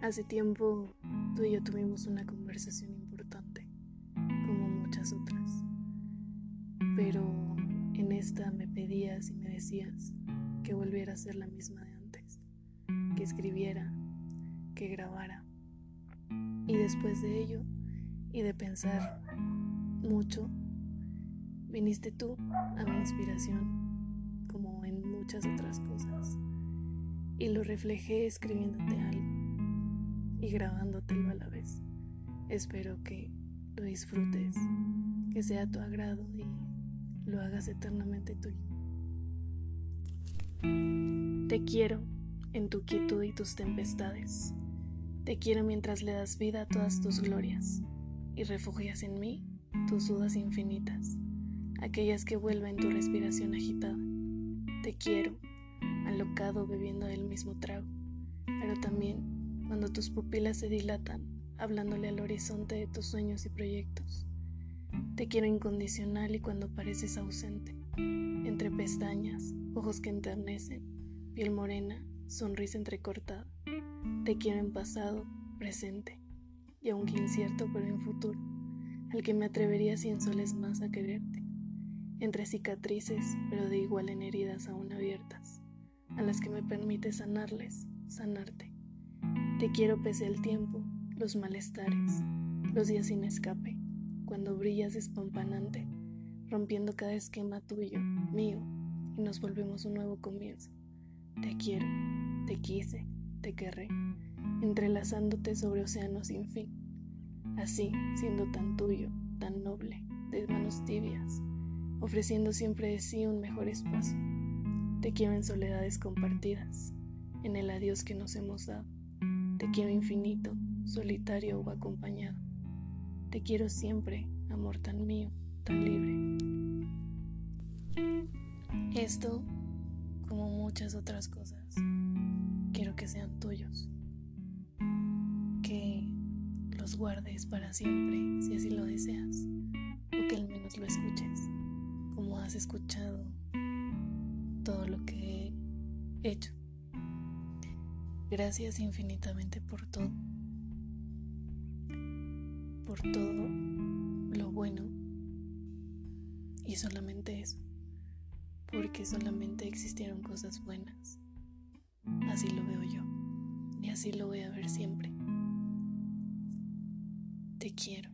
Hace tiempo tú y yo tuvimos una conversación importante, como muchas otras, pero en esta me pedías y me decías que volviera a ser la misma de antes, que escribiera, que grabara. Y después de ello, y de pensar mucho, viniste tú a mi inspiración, como en muchas otras cosas, y lo reflejé escribiéndote algo y grabándotelo a la vez. Espero que lo disfrutes, que sea a tu agrado y lo hagas eternamente tuyo. Te quiero en tu quietud y tus tempestades. Te quiero mientras le das vida a todas tus glorias y refugias en mí tus dudas infinitas, aquellas que vuelven tu respiración agitada. Te quiero, alocado bebiendo del mismo trago, pero también cuando tus pupilas se dilatan, hablándole al horizonte de tus sueños y proyectos. Te quiero incondicional y cuando pareces ausente, entre pestañas, ojos que enternecen, piel morena, sonrisa entrecortada. Te quiero en pasado, presente, y aunque incierto pero en futuro, al que me atrevería cien soles más a quererte, entre cicatrices pero de igual en heridas aún abiertas, a las que me permite sanarles, sanarte te quiero pese el tiempo, los malestares, los días sin escape, cuando brillas despampanante, rompiendo cada esquema tuyo, mío, y nos volvemos un nuevo comienzo. Te quiero, te quise, te querré, entrelazándote sobre océanos sin fin. Así, siendo tan tuyo, tan noble, de manos tibias, ofreciendo siempre de sí un mejor espacio. Te quiero en soledades compartidas, en el adiós que nos hemos dado te quiero infinito, solitario o acompañado. Te quiero siempre, amor tan mío, tan libre. Esto, como muchas otras cosas, quiero que sean tuyos. Que los guardes para siempre, si así lo deseas. O que al menos lo escuches, como has escuchado todo lo que he hecho. Gracias infinitamente por todo, por todo lo bueno y solamente eso, porque solamente existieron cosas buenas. Así lo veo yo y así lo voy a ver siempre. Te quiero.